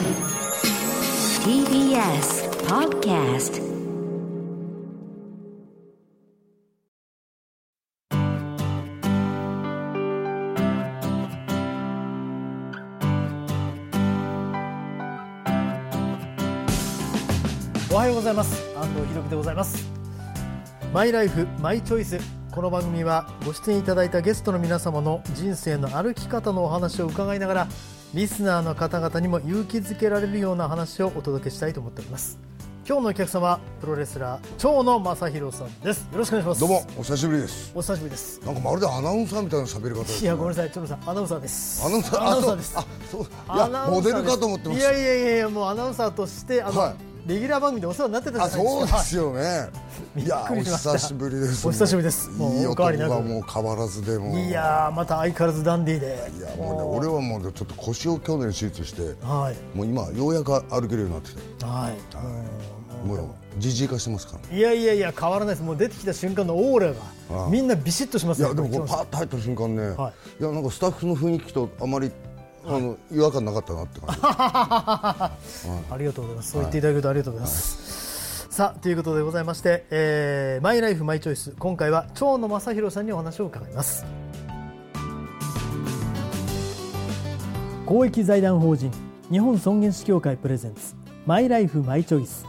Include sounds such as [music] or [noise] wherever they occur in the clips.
TBS Podcast おはようございます。安藤博樹でございます。マイライフマイチョイス。この番組はご出演いただいたゲストの皆様の人生の歩き方のお話を伺いながらリスナーの方々にも勇気づけられるような話をお届けしたいと思っております。今日のお客様プロレスラー長野正弘さんです。よろしくお願いします。どうもお久しぶりです。お久しぶりです。なんかまるでアナウンサーみたいな喋り方です、ね、いやごめんなさい。長野さんアナウンサーです。アナウンサーアナウンサーです。あそういアやモデルかと思ってました。いやいやいやいやもうアナウンサーとしてあの、はいレギュラー番組でお世話になってたじゃあないですか。そうですよね。[laughs] いやお久しぶりですお久しぶりです。もういい男がもう変わらずでも。いやーまた相変わらずダンディーで。いやもうね俺はもうちょっと腰を去年手術してはい。もう今ようやく歩けるようになってきてはい。もうじじい化してますからいやいやいや変わらないです。もう出てきた瞬間のオーラがみんなビシッとしますいやでもこうパッと入った瞬間ね、、はいやなんかスタッフの雰囲気とあまりあの違和感なかったなって感じ。[laughs] ありがとうございます。そう言っていただけるとありがとうございます、さあということでございまして、えーマイライフマイチョイス。今回は長野正弘さんにお話を伺います。公益財団法人日本尊厳死協会プレゼンツマイライフマイチョイス。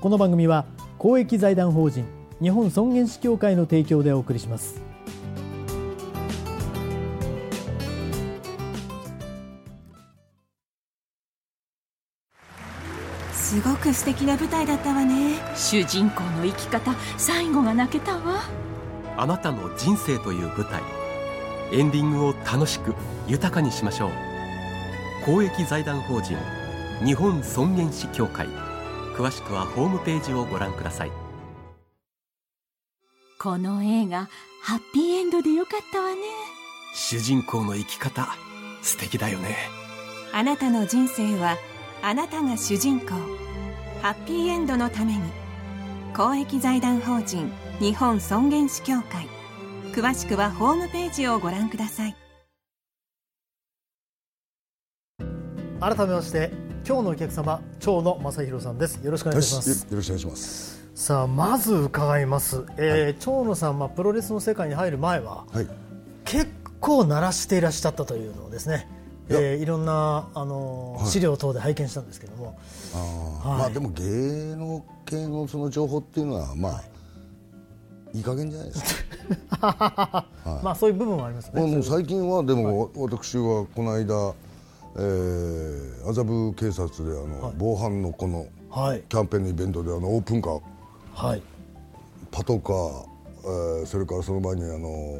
この番組は公益財団法人日本尊厳死協会の提供でお送りしますすごく素敵な舞台だったわね。主人公の生き方最後が泣けたわ。あなたの人生という舞台。エンディングを楽しく豊かにしましょう。公益財団法人日本尊厳死協会。詳しくはホームページをご覧ください。この映画ハッピーエンドでよかったわね。主人公の生き方素敵だよね。あなたの人生はあなたが主人公ハッピーエンドのために公益財団法人日本尊厳死協会。詳しくはホームページをご覧ください。改めまして今日のお客様長野正弘さんです。よろしくお願いします。よろしくお願いします。さあまず伺います、えー長野さん、まあ、プロレスの世界に入る前ははい。結構鳴らしていらっしゃったというのをですねえーいろんなあの資料等で拝見したんですけども、はい。まあでも芸能系のその情報っていうのはまあ、い、い加減じゃないですか。[laughs] まあそういう部分はありますね。もうもう最近はでも、私はこの間、えー、麻布警察であの、はい。防犯のこのはい。キャンペーンのイベントであのオープンカー。はい。パトカー、えーそれからその前にあの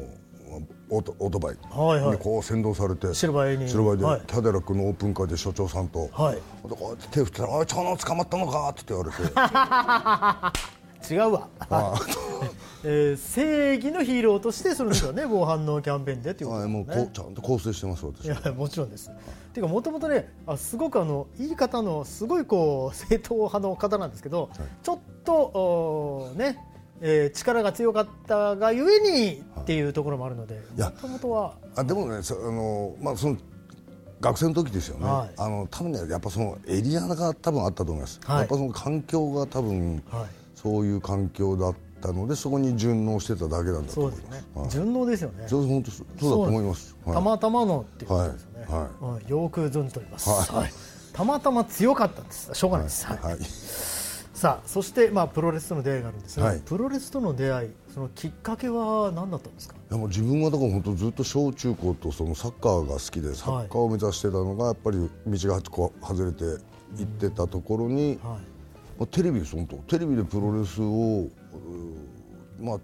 オートオートバイ。はいはい。でこう先導されて白バイに白バイで、はい。キャデラックのオープンカーで所長さんと、はい。でこうやって手振ってたら「おい長野捕まったのか?」って言われて。[laughs] 違うわ、あ [laughs] えー正義のヒーローとしてそれですよね [laughs] 防犯のキャンペーンでっていうことあもうですねこうちゃんと構成してます私いやもちろんです。ていうかもともとねあすごくあの言い方のすごいこう正統派の方なんですけど、ちょっとね、えー力が強かったがゆえにっていうところもあるのでもともとは。あでもねそあの、まあ、その学生の時ですよね、はい。あの多分ねやっぱそのエリアが多分あったと思います、はい。やっぱその環境が多分、はい。そういう環境だったのでそこに順応してただけなんだと思います。そうですね、はい。順応ですよね。そう本当そう。そうだと思います。はい。たまたまのっていうことですよね。はい。うんよく存じております。はい。はい。たまたま強かったんです。しょうがないです。はい。はいさあそしてまあプロレスとの出会いがあるんですが、はい。プロレスとの出会いそのきっかけは何だったんですか？いやもう自分はだから本当ずっと小中高とそのサッカーが好きでサッカーを目指してたのがやっぱり道がこう外れて行ってたところに、はい。まあ、テレビです本当。テレビでプロレスをまあ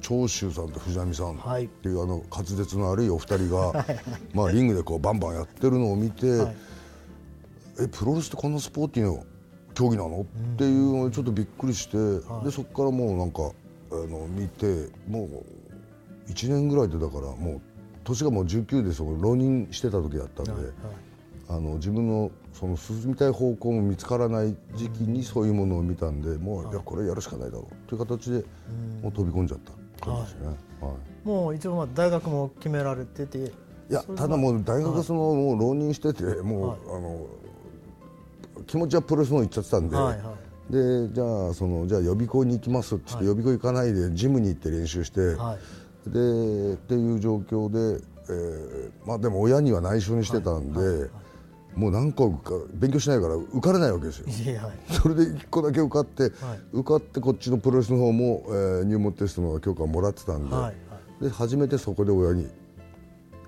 長州さんと藤波さんはいっていうあの滑舌の悪いお二人が、まあリングでこうバンバンやってるのを見て、はい。えプロレスってこんなスポーティーな競技なの、っていうのにちょっとびっくりして、でそこからもうなんかあの見てもう1年ぐらいでだからもう年がもう19でその浪人してた時だったんで、あの自分のその進みたい方向も見つからない時期にそういうものを見たんで、もうい。やこれやるしかないだろうという形でもう飛び込んじゃった感じですね。はい。もう一応まあ大学も決められてて。いやただもう大学そのもう浪人しててもう、はいあの気持ちはプロレスの方行っちゃってたんで、はいはい。でじゃあそのじゃあ予備校に行きますって言って、予備校行かないでジムに行って練習して、はい。でっていう状況で、えーまあでも親には内緒にしてたんで、もう何個か勉強しないから受からないわけですよ。はい。それで1個だけ受かって、受かってこっちのプロレスの方も、えー入門テストの許可をもらってたんで,、はいはい。で初めてそこで親に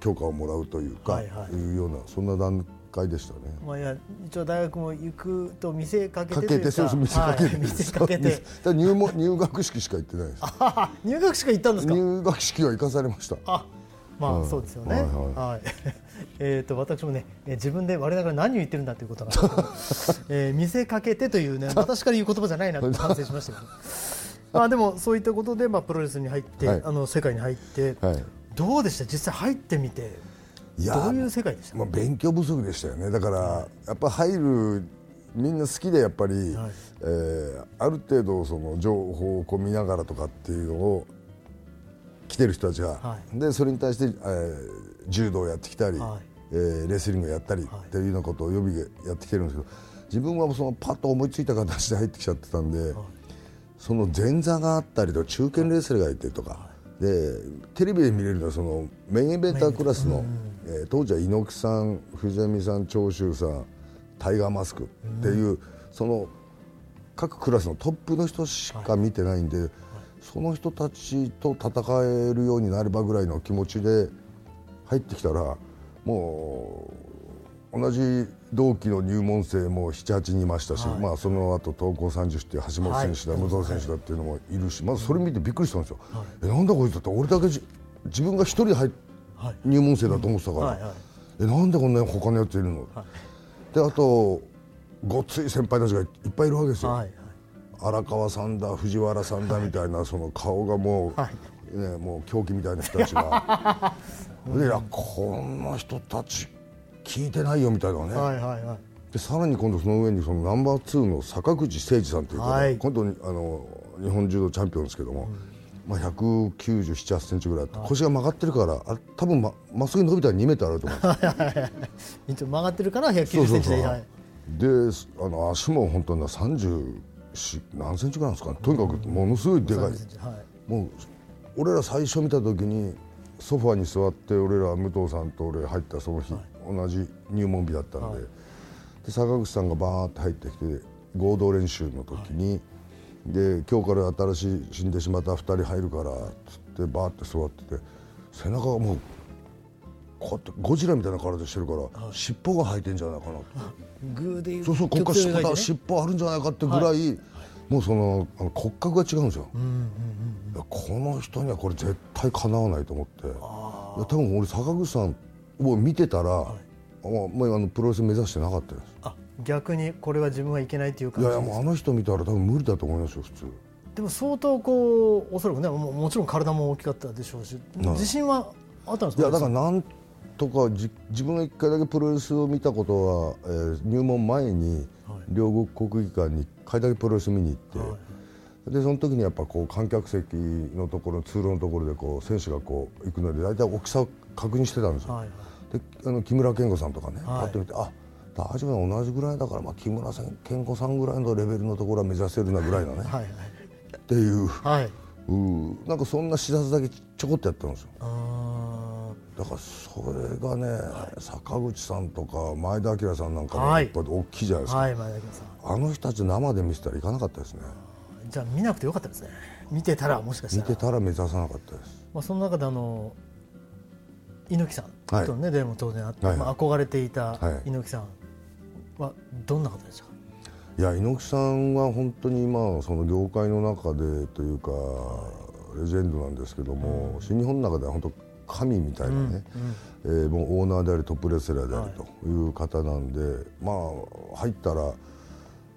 許可をもらうというか、はいい。はいうようなそんな段階でしたね。まあいや一応大学も行くと見せかけてかけてそう見せかけて、はい見せかけて。入門入学式しか行ってないです。あ入学しか行ったんですか？入学式は行かされました。あまあはいそうですよね。はいはい。[laughs] えっと私もね、えー自分で我ながら何を言ってるんだということなんですけど、[laughs] えー見せかけてというね [laughs] 私から言う言葉じゃないなと反省しましたけど。まあでもそういったことでまあプロレスに入って、はい。あの世界に入って、はい。どうでした？実際入ってみていやどういう世界でした？まあ、勉強不足でしたよね。だから、やっぱ入るみんな好きでやっぱり、はい。えーある程度その情報をこう見ながらとかっていうのを来てる人たちが、はでそれに対して、えー柔道をやってきたり、はい。えーレスリングやったりっていうようなことを予備でやってきてるんですけど自分はそのパッと思いついた形で入ってきちゃってたんで、その前座があったりと中堅レスラーがいてとか、でテレビで見れるのはそのメインイベンタークラスの、えー当時は猪木さん藤波さん長州さんタイガーマスクっていう、その各クラスのトップの人しか見てないんで、その人たちと戦えるようになればぐらいの気持ちで入ってきたらもう同じ同期の入門生も78人いましたし、まあ、その後東高30っていう橋本選手だ、武藤選手だっていうのもいるしまずそれ見てびっくりしたんですよ、えなんだこいつだって俺だけじ自分が一人入っはい入門生だと思ってたから、えなんでこんなに他のやついるの、であとごっつい先輩たちがいっぱいいるわけですよ、荒川さんだ藤原さんだみたいなその顔がもう、はね、もう狂気みたいな人たちが。[laughs] でいやこんな人たち聞いてないよみたいなね、はいはいはい。でさらに今度その上にそのナンバー2の坂口誠二さんという方、はい。今度にあの日本柔道チャンピオンですけども、まあ、1 9 7 8センチぐらいあって、腰が曲がってるからあれ多分ままっすぐに伸びたら2メートルあると思う。んです曲がってるから190センチではい。であの足も本当に30何センチぐらいなんですかね。とにかくものすごいでかい、30センチはい。もう俺ら最初見た時にソファに座って俺ら武藤さんと俺入ったその日、同じ入門日だったんで,、で坂口さんがバーって入ってきて合同練習の時に、で今日から新しい死んでしまった2人入るからっつってバーって座ってて背中がもうこうやってゴジラみたいな体してるから、尻尾が生えてんじゃないかな。グーでそうそうここから尻尾あるんじゃないかってぐらい、もうそのあの骨格が違うんですよ、この人にはこれ絶対かなわないと思っていや多分俺坂口さん。を見てたら、まあもうあのプロレス目指してなかったです。あ逆にこれは自分はいけないというい感じやいやもうあの人見たら多分無理だと思いますよ普通。でも相当こうおそらくねももちろん体も大きかったでしょうし自信はあったんですか？いやだからなんとかじ自分が一回だけプロレスを見たことは、えー入門前に両国国技館に一回だけプロレス見に行って、でその時にやっぱこう観客席のところ通路のところでこう選手がこう行くので大体大きさを確認してたんですよ、はいはいであの木村健吾さんとかね、はい。パッと見てあ大丈夫だ同じぐらいだから、まあ、木村さん健吾さんぐらいのレベルのところは目指せるなぐらいのね、はいはい。っていう。はい。はいうーなんかそんな知らずだけちょこっとやったんですよ。あだからそれがね、坂口さんとか前田明さんなんかもはい。やっぱり大きいじゃないですか、ーはい前田さん。あの人たち生で見せたらいかなかったですね。じゃあ見なくてよかったですね。見てたらもしかしたら。見てたら目指さなかったです。まあ、その中であの猪木さんとのね、でも当然あって、はいまあ、憧れていたはい。猪木さんはどんな方でしたか、いや猪木さんは本当にまあその業界の中でというかレジェンドなんですけども、新日本の中では本当神みたいなね、えーもうオーナーでありトップレスラーであるという方なんで、まあ入ったら、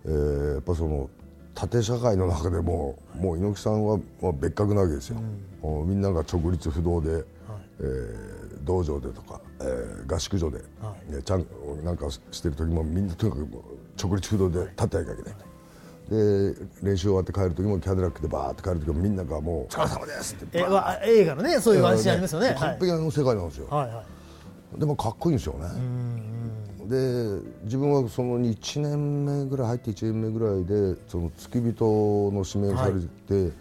えーやっぱその縦社会の中でももう猪木さんはまあ別格なわけですよ、もうみんなが直立不動で、えー道場でとか、えー合宿所で、ねちゃんなんかしてる時もみんなとにかく直立不動で立ってなきゃいけない。と。で練習終わって帰る時もキャデラックでバーって帰る時もみんながもう「お疲れ様です」ってえわ映画のねそういう話ありますよね。はい。完璧な世界なんですよ、はいはい。でもかっこいいんですよね。で自分はその1年目ぐらい入って1年目ぐらいでその付き人の指名されて、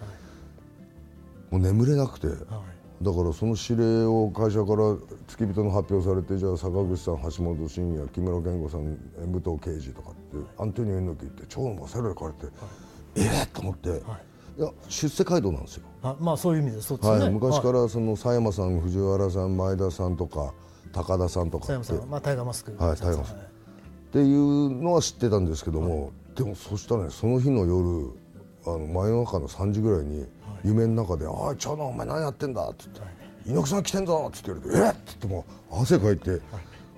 もう眠れなくて、だからその指令を会社から付き人の発表されてじゃあ坂口さん橋本真也木村健吾さん武藤敬司とかってアントニオ猪木って超うませろよこうやって、えっと思って、い、や出世街道なんですよ。あまあそういう意味でそうですよね、はい、昔かはい。らその佐山さん藤原さん前田さんとか高田さんとか佐山さんは、まあ、タイガーマスクはいタイガーマスク。っていうのは知ってたんですけども、でもそしたらねその日の夜あの真夜中の3時ぐらいに夢の中で「おい長男お前何やってんだ」って言って「猪木さん来てんぞ」って言って言われて「えっ!」って言ってもう汗かいて、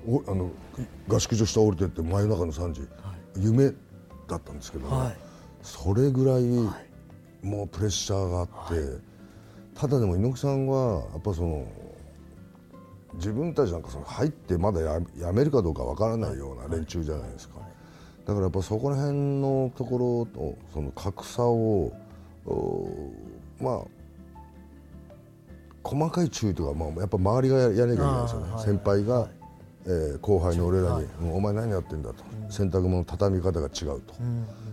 おあの合宿所下降りてって真夜中の3時、夢だったんですけどそれぐらいもうプレッシャーがあって、ただでも猪木さんはやっぱその自分たちなんかその入ってまだややめるかどうかわからないような連中じゃないですか、だからやっぱそこら辺のところとその格差をおまあ細かい注意とか、まあ、やっぱ周りがややらなきゃいけないですよね、はい。先輩が、えー後輩の俺らに、もうお前何やってんだと、洗濯物の畳み方が違うと、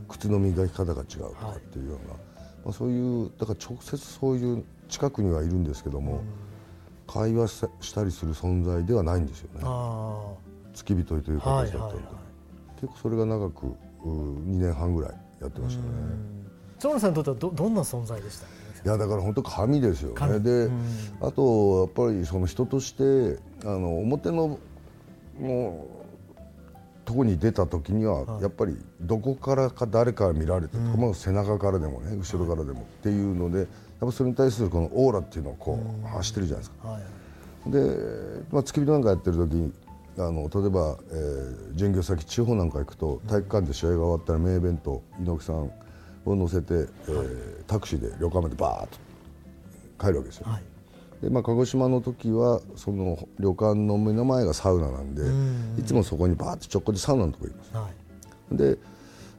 靴の磨き方が違うとかっていうような、まあ、そういうだから直接そういう近くにはいるんですけども、会話したりする存在ではないんですよね。あ付き人という形だったんで、はいはい結構それが長くう2年半ぐらいやってましたね、長野さんにとってはどどんな存在でした？いやだから本当神ですよね。神。で、うん。あとやっぱりその人としてあの表のもうとこに出た時には、やっぱりどこからか誰から見られてとか、まあ背中からでもね後ろからでもっていうのでやっぱそれに対するこのオーラっていうのをこう走ってるじゃないですか。はい。で、まあ、付き人なんかやってる時にあの例えば、えー巡業先地方なんか行くと体育館で試合が終わったら名弁当猪木さんを乗せて、えータクシーで旅館までバーッと帰るわけですよ。はい。でまあ、鹿児島の時はその旅館の目の前がサウナなんでいつもそこにバーッと直行でサウナのとこ行きます。はい。で、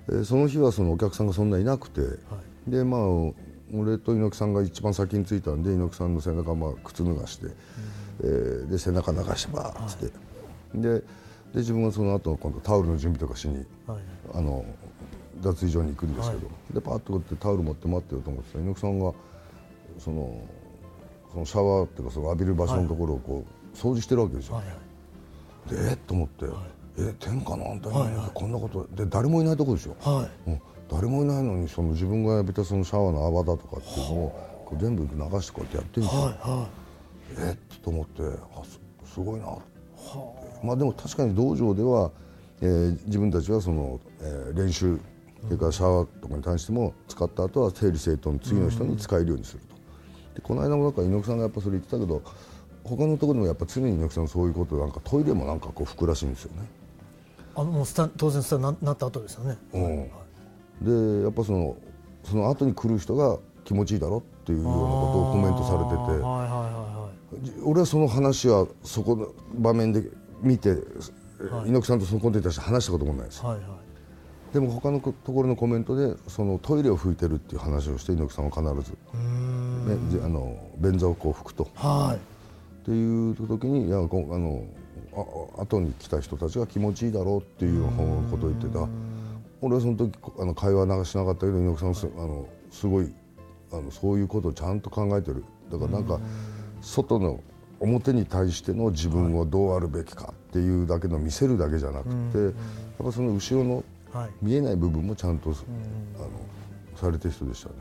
えーその日はそのお客さんがそんないなくて、でまあ俺と猪木さんが一番先に着いたんで猪木さんの背中まあ靴脱がして、えーで背中流してバーッつって、でで自分はその後今度タオルの準備とかしに、はい。あの脱衣所に行くんですけど、でパッとこうやってタオル持って待ってようと思ってた。ら猪木さんがそのそのシャワーっていうかその浴びる場所のところをこう掃除してるわけですよ。はいはい。でえっと思って、え天下のあんたにこんなことで誰もいないところですよ、はい。うん。誰もいないのにその自分が浴びたそのシャワーの泡だとかっていうのをこう全部流してこうやってやってるんですよ、はいはえっと思ってあすすごいな。まあでも確かに道場では、えー自分たちはその、えー練習それからシャワーとかに対しても使った後は整理整頓次の人に使えるようにすると。でこの間もなんか猪木さんがやっぱそれ言ってたけど他のところでもやっぱ常に猪木さんそういうことなんかトイレもなんかこう拭くらしいんですよね、あのもうスタ当然スターにななった後ですよね。うん、でやっぱそのその後に来る人が気持ちいいだろっていうようなことをコメントされてて。はいはいはじ俺はその話はそこの場面で見て、猪木さんとそのコンテンツに対して話したこともないです、いはいはいはいでも他のところのコメントでそのトイレを拭いてるっていう話をして猪木さんは必ず、ね、じあの便座をこう拭くと。はい。っていう時にいやあのあ後に来た人たちが気持ちいいだろうっていうことを言ってた。俺はその時あの会話流しなかったけど猪木さんはすあのすごいあのそういうことをちゃんと考えてる。だからなんか外の表に対しての自分をどうあるべきかっていうだけの見せるだけじゃなくてやっぱその後ろのはい見えない部分もちゃんとあのされてる人でしたね。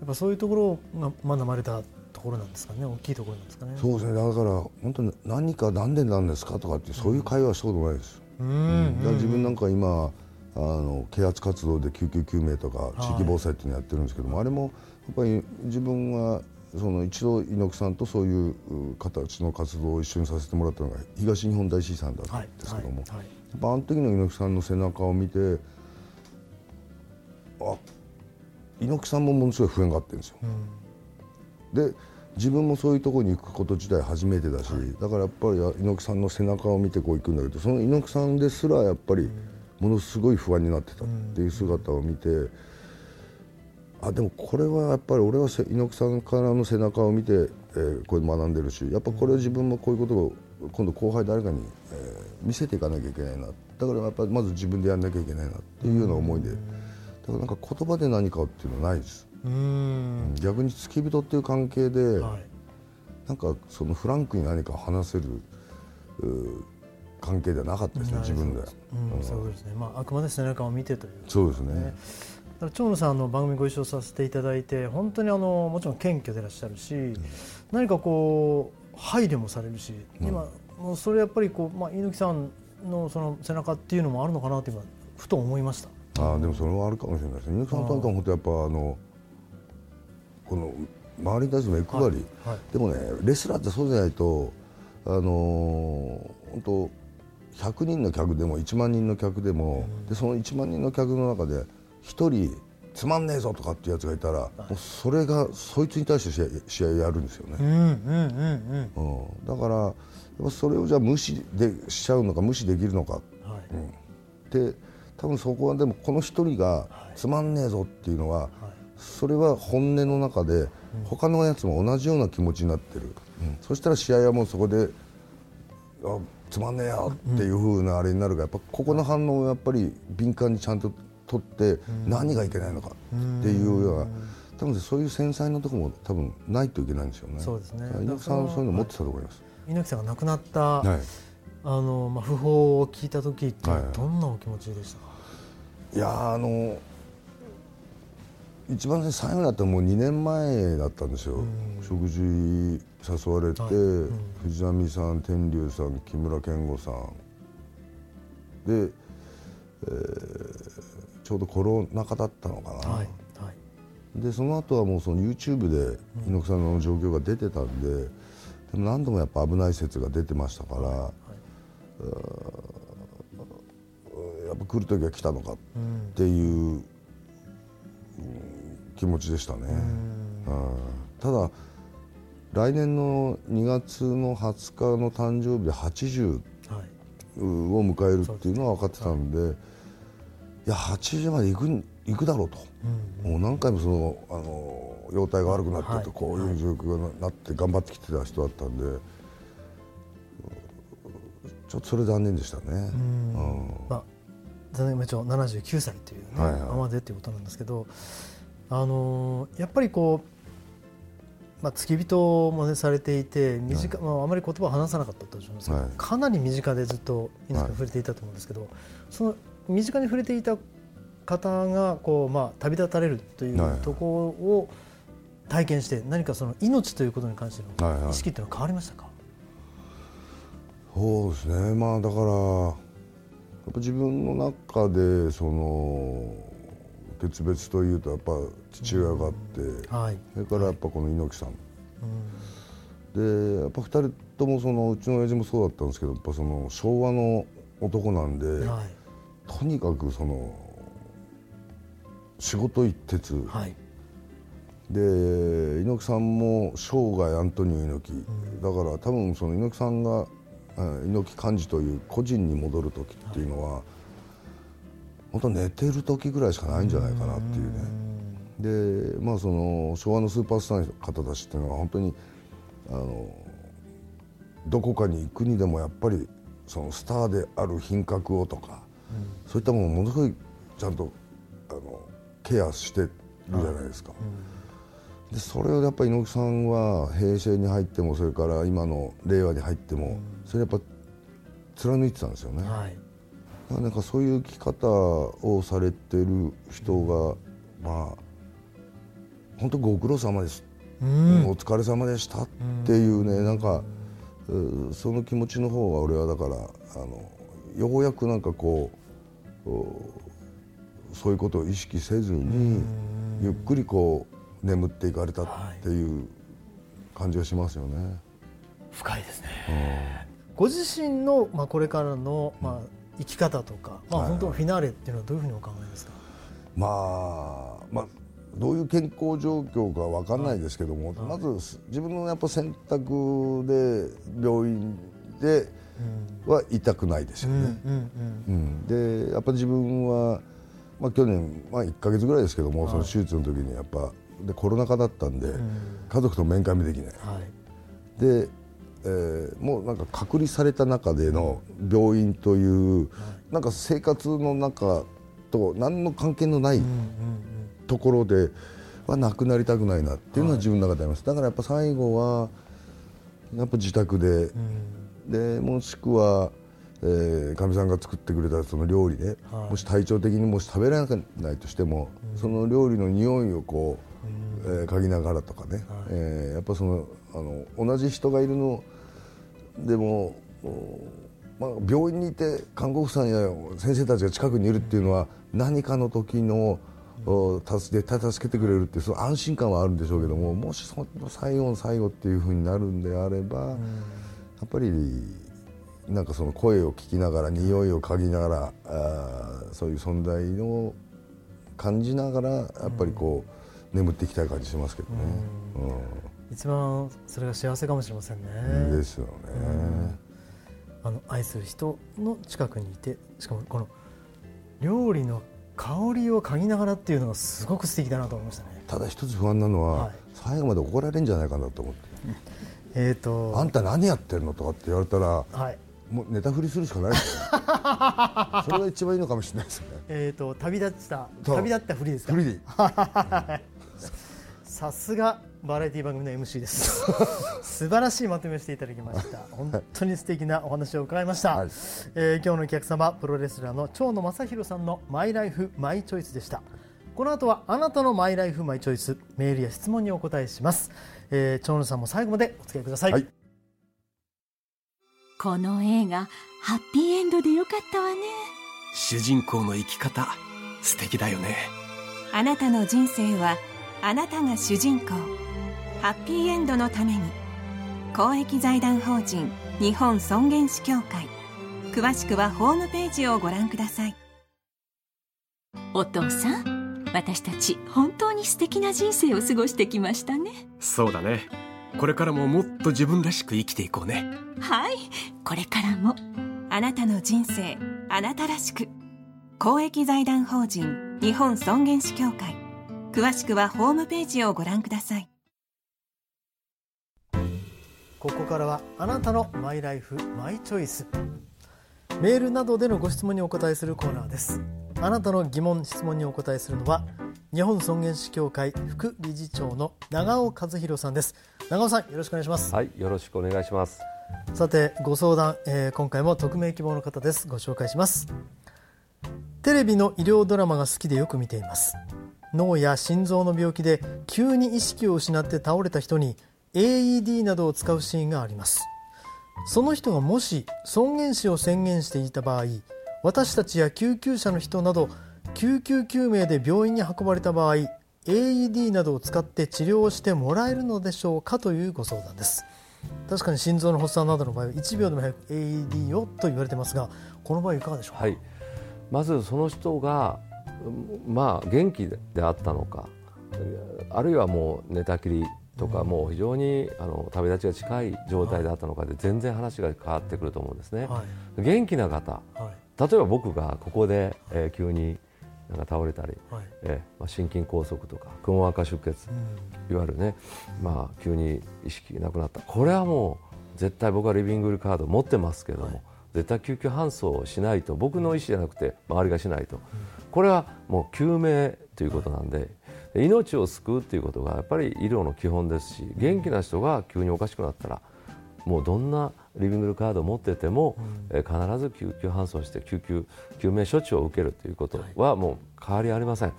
やっぱそういうところが学ばれたところなんですかね。大きいところなんですかね。そうですね。だから本当に何か何でなんですかとかってそういう会話はしたことないです、ううん。んだから自分なんか今あの啓発活動で救急救命とか地域防災っていうのやってるんですけども、あれもやっぱり自分はその一度猪木さんとそういうう形の活動を一緒にさせてもらったのが東日本大震災だったんはいですけども、はい。はいあの時の猪木さんの背中を見てあ猪木さんもものすごい不安があってるんですよ。で自分もそういうところに行くこと自体初めてだし、だからやっぱり猪木さんの背中を見てこう行くんだけどその猪木さんですらやっぱりものすごい不安になってたっていう姿を見て、あでもこれはやっぱり俺はせ猪木さんからの背中を見て、えーこれ学んでるしやっぱこれは自分もこういうことを今度後輩誰かに、えー見せていかなきゃいけないな。だからやっぱりまず自分でやんなきゃいけないなっていうような思いで。だからなんか言葉で何かっていうのはないです。うーん。逆に付き人っていう関係で、はい。なんかそのフランクに何か話せる関係ではなかったですね、自分で、うん、そうですね、まあ、あくまで背中を見てという。そうですね。長野さんあの番組ご一緒させていただいて本当にあのもちろん謙虚でいらっしゃるし、何かこう配慮もされるし、今もうそれやっぱりこう、まあ、猪木さんのその背中っていうのもあるのかなと今ふと思いました。ああでもそれはあるかもしれないですね。猪木さんとなんか本当やっぱあのこの周りに対する目配り、はい。はい。でもねレスラーってそうじゃないとあのー本当100人の客でも1万人の客でも、でその1万人の客の中で1人つまんねえぞとかっていうやつがいたら、もうそれがそいつに対して試合やるんですよね。うんうんうんうん。うん、だからやっぱそれをじゃあ無視でしちゃうのか無視できるのか。はい。で多分そこはでもこの一人がつまんねえぞっていうのは、それは本音の中で他のやつも同じような気持ちになってる、うん。そしたら試合はもうそこであつまんねえよっていうふうなあれになるからやっぱここの反応をやっぱり敏感にちゃんと取って何がいけないのかっていうような多分そういう繊細なところも多分ないといけないんですよね。そうですね。猪木さんはそういうの持ってたと思います。猪木さんが亡くなった、はい。あのまあ、訃報を聞いた時ってどんなお気持ちでした？か、いやーあの一番最後になったのもう2年前だったんですよ、食事誘われて、はい。うん。藤波さん天竜さん木村健吾さん。で、えーちょうどコロナ禍だったのかな、はいはい。でその後はもうその YouTube で猪木さんの状況が出てたんで、でも何度もやっぱ危ない説が出てましたから、うんやっぱ来る時は来たのかっていう、うん気持ちでしたね、うん。ただ来年の2月の20日の誕生日で80はい。を迎えるっていうのは分かってたんで、いや80まで行く行くだろうと、もう何回もそのあの容体が悪くなってこういう状況になって頑張ってきてた人だったんで、ちょっとそれ残念でしたね。うん。まあ、残念ながら79歳という、ねはいはい。ままでということなんですけど、あのーやっぱりこう、まあ、付き人も、ね、されていて短、まあ、あまり言葉を話さなかったと思うんですけど、はい。かなり身近でずっと猪木さんはい。触れていたと思うんですけど、その身近に触れていた方がこう、まあ、旅立たれるといはいうところを体験して何かその命ということに関してのはいはい。意識っていうのは変わりましたか、そうですね。まあだからやっぱ自分の中でその決別というとやっぱ父親があって、はい。それからやっぱこの猪木さん、でやっぱ2人ともそのうちの親父もそうだったんですけどやっぱその昭和の男なんで、はいとにかくその仕事一徹、はい。で猪木さんも生涯アントニオ猪木、だから多分その猪木さんがあ猪木幹事という個人に戻る時っていうのは、本当寝てる時ぐらいしかないんじゃないかなっていうね。でまあその昭和のスーパースターの方たちっていうのは本当にあのどこかに行くにでもやっぱりそのスターである品格をとか、そういったものをものすごいちゃんとあのケアしてるじゃないですか。でそれをやっぱり猪木さんは平成に入ってもそれから今の令和に入っても、それやっぱ貫いてたんですよね。はい。なんかそういう生き方をされてる人が、まあ本当ご苦労様です、うん。お疲れ様でしたっていうね、なんかうその気持ちの方が俺はだからあのようやくなんかこうおそういうことを意識せずにゆっくりこう眠っていかれたっていう感じがしますよね。深いですね。ご自身の、まあ、これからの、まあ、生き方とか、まあ、はい本当のフィナーレっていうのはどういうふうにお考えですか？まあ、まあ、どういう健康状況かわかんないですけども、まず自分のやっぱ選択で病院では痛くないですよね。うん。うん。でやっぱ自分は、まあ、去年、まあ、1か月ぐらいですけども、その手術の時にやっぱでコロナ禍だったんで、家族と面会もできない。はい。でえーもうなんか隔離された中での病院という、なんか生活の中と何の関係のないところではなくなりたくないなっていうのは自分の中であります、だからやっぱ最後はやっぱ自宅で、でもしくはえーかみさんが作ってくれたその料理で、もし体調的にもし食べられないとしても、その料理の匂いをこう、えー嗅ぎながらとかね、えーやっぱそのあの同じ人がいるのでも、おまあ、病院にいて看護婦さんや先生たちが近くにいるっていうのは何かの時の、お助絶対助けてくれるっていうその安心感はあるんでしょうけどももしその最後の最後っていうふうになるんであれば、やっぱりなんかその声を聞きながら匂いを嗅ぎながらあーそういう存在を感じながらやっぱりこう、眠っていきたい感じしますけどね。一番それが幸せかもしれませんうんね。ですよね。あの愛する人の近くにいてしかもこの料理の香りを嗅ぎながらっていうのがすごく素敵だなと思いましたね。ただ一つ不安なのは、はい最後まで怒られるんじゃないかなと思ってえっ、とあんた何やってるのとかって言われたらはいもうネタ振りするしかないですよね [laughs] それが一番いいのかもしれないですよねえっ、と旅立った旅立ったふりですか？振。りでいい [laughs] さすがバラエティ番組の MC です。[laughs] 素晴らしいまとめをしていただきました。本当に素敵なお話を伺いました。はいえー今日のお客様プロレスラーの長野正弘さんのマイライフマイチョイスでした。この後はあなたのマイライフマイチョイスメールや質問にお答えします。えー長野さんも最後までお付き合いください。はい。この映画ハッピーエンドでよかったわね。主人公の生き方素敵だよね。あなたの人生はあなたが主人公。ハッピーエンドのために。公益財団法人日本尊厳死協会。詳しくはホームページをご覧ください。お父さん私たち本当に素敵な人生を過ごしてきましたね。そうだね。これからももっと自分らしく生きていこうね。はい。これからも。あなたの人生あなたらしく。公益財団法人日本尊厳死協会。詳しくはホームページをご覧ください。ここからはあなたのマイライフマイチョイス。メールなどでのご質問にお答えするコーナーですあなたの疑問質問にお答えするのは日本尊厳死協会副理事長の長尾和弘さんです。長尾さんよろしくお願いします。はい、よろしくお願いします。さてご相談、えー今回も匿名希望の方です。ご紹介します。テレビの医療ドラマが好きでよく見ています。脳や心臓の病気で急に意識を失って倒れた人に AED などを使うシーンがあります。その人がもし尊厳死を宣言していた場合私たちや救急車の人など救急救命で病院に運ばれた場合 AED などを使って治療をしてもらえるのでしょうかというご相談です。確かに心臓の発作などの場合は1秒でも早く AED をと言われてますがこの場合いかがでしょうか、はい、まずその人がうんまあ元気であったのか、あるいはもう寝たきりとか、もう非常にあの旅立ちが近い状態であったのかで全然話が変わってくると思うんですね。はい。元気な方、はい例えば僕がここで、えー急になんか倒れたり、はい。えーまあ、心筋梗塞とかくも膜下出血、いわゆるね、まあ、急に意識なくなった。これはもう絶対僕はリビングカード持ってますけども、はい。絶対救急搬送をしないと僕の意思じゃなくて周りがしないと、これはもう救命ということなんで、で命を救うということがやっぱり医療の基本ですし元気な人が急におかしくなったらもうどんなリビングカードを持ってても、えー必ず救急搬送して救急救命処置を受けるということはもう変わりありません、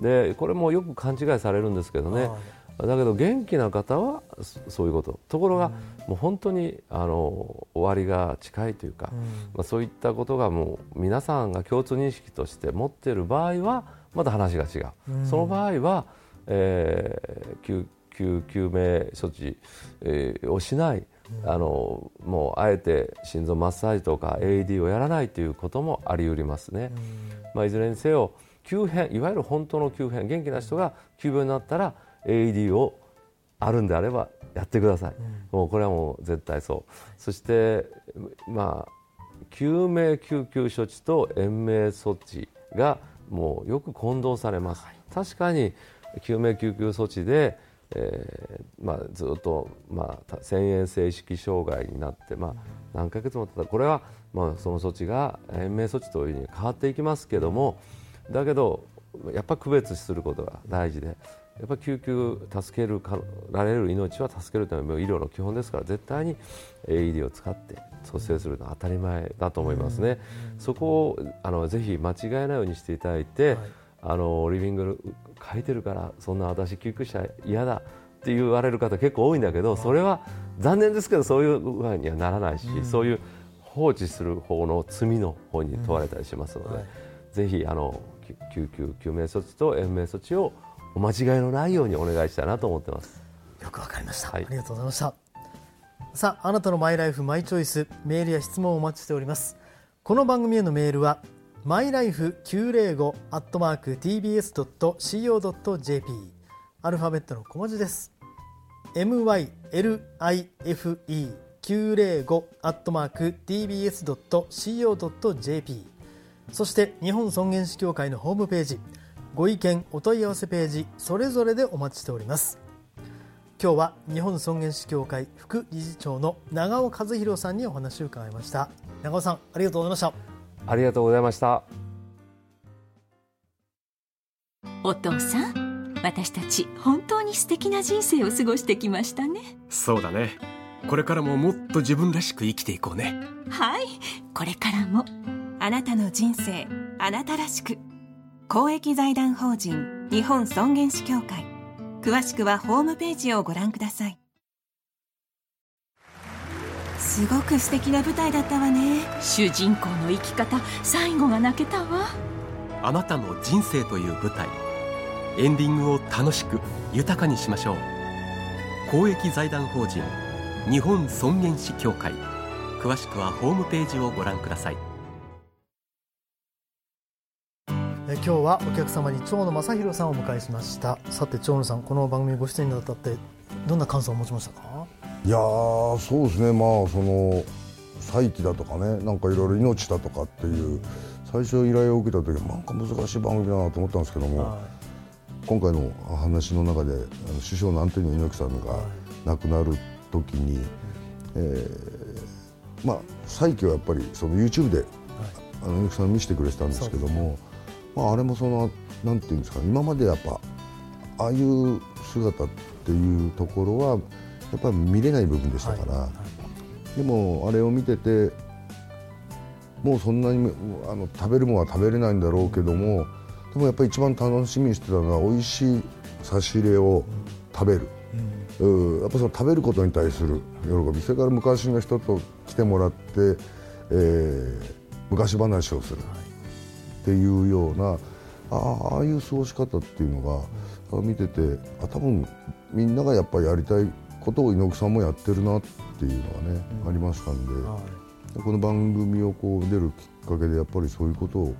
でこれもよく勘違いされるんですけどね、はい。だけど元気な方はそそういうこと。ところが、もう本当にあの終わりが近いというか、まあ、そういったことがもう皆さんが共通認識として持っている場合はまた話が違う、その場合は、えー救救救命処置、えーをしない、あのもうあえて心臓マッサージとか AED をやらないということもあり得りますね。まあ、いずれにせよ急変いわゆる本当の急変元気な人が急病になったら AED をあるんであればやってください、もうこれはもう絶対そう。そしてまあ救命救急処置と延命措置がもうよく混同されます、確かに救命救急措置でえーまあ、ずっと、まあ、遷延性意識障害になって、まあ、何ヶ月も経った。これは、まあ、その措置が延命措置というふうに変わっていきますけどもだけどやっぱ区別することが大事でやっぱり救急助けるられる命は助けるための医療の基本ですから絶対に AED を使って蘇生するのは当たり前だと思いますね、そこをあのぜひ間違えないようにしていただいて、はい、あのリビング書いてるからそんな私救急車嫌だって言われる方結構多いんだけどそれは残念ですけどそういう具合にはならないし、うん、そういう放置する方の罪の方に問われたりしますので、うん。はい、ぜひあの救急救命措置と延命措置をお間違いのないようにお願いしたいなと思ってます。よくわかりました、はい、ありがとうございました。さああなたのマイライフマイチョイスメールや質問をお待ちしております。この番組へのメールはマイライフ905アットマーク tbs.co.jp アルファベットの小文字です。mylife905 アットマーク tbs.co.jp そして日本尊厳死協会のホームページご意見お問い合わせページそれぞれでお待ちしております。今日は日本尊厳死協会副理事長の長尾和弘さんにお話を伺いました。長尾さんありがとうございました。ありがとうございました。お父さん私たち本当に素敵な人生を過ごしてきましたね。そうだね。これからももっと自分らしく生きていこうね。はい。これからもあなたの人生あなたらしく。公益財団法人日本尊厳死協会。詳しくはホームページをご覧くださいすごく素敵な舞台だったわね。主人公の生き方最後が泣けたわ。あなたの人生という舞台。エンディングを楽しく豊かにしましょう。公益財団法人日本尊厳死協会。詳しくはホームページをご覧ください。え今日はお客様に長野正弘さんをお迎えしました。さて長野さんこの番組ご出演にあたってどんな感想を持ちましたか？いやそうですね。まあその再起だとかねなんかいろいろ命だとかっていう最初依頼を受けた時はなんか難しい番組だなと思ったんですけども、はい、今回の話の中であの師匠のアントニオ猪木さんが亡くなる時に、はい、えー、まあ再起はやっぱりその YouTube で、はい、あの猪木さん見せてくれてたんですけども、まあ、あれもそのなんていうんですか今までやっぱああいう姿っていうところはやっぱり見れない部分でしたから、はい。はい、でもあれを見ててもうそんなにあの食べるものは食べれないんだろうけどもでもやっぱり一番楽しみにしてたのは美味しい差し入れを食べる、うん、やっぱその食べることに対する喜び。それから昔の人と来てもらって、えー、昔話をする。はい。っていうようなああいう過ごし方っていうのが見ててあ多分みんながやっぱりやりたいことを猪木さんもやってるなっていうのがね、うん、ありましたんで、はい、この番組をこう出るきっかけでやっぱりそういうことを、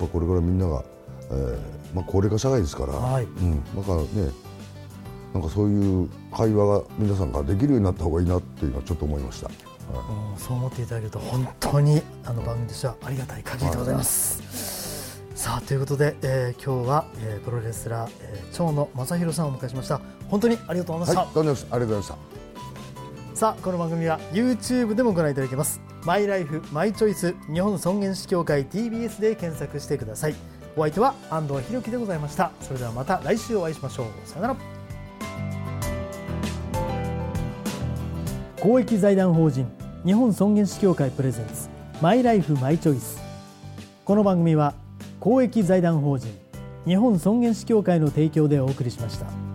うん、これからみんなが、えーまあ、高齢化社会ですから、はい、うん、だからねなんかそういう会話が皆さんができるようになった方がいいなっていうのはちょっと思いました。はい、そう思っていただけると本当にあの番組としてはありがたい限りでございます。はい。さあということで、えー、今日は、えー、プロレスラー、えー、長野正弘さんをお迎えしました本当にありがとうございました、はい、どうもありがとうございました。さあこの番組は YouTube でもご覧いただけます。マイライフマイチョイス日本尊厳死協会 TBS で検索してください。お相手は安藤博樹でございました。それではまた来週お会いしましょう。さよなら。公益財団法人日本尊厳死協会プレゼンツマイライフマイチョイスこの番組は公益財団法人日本尊厳死協会の提供でお送りしました。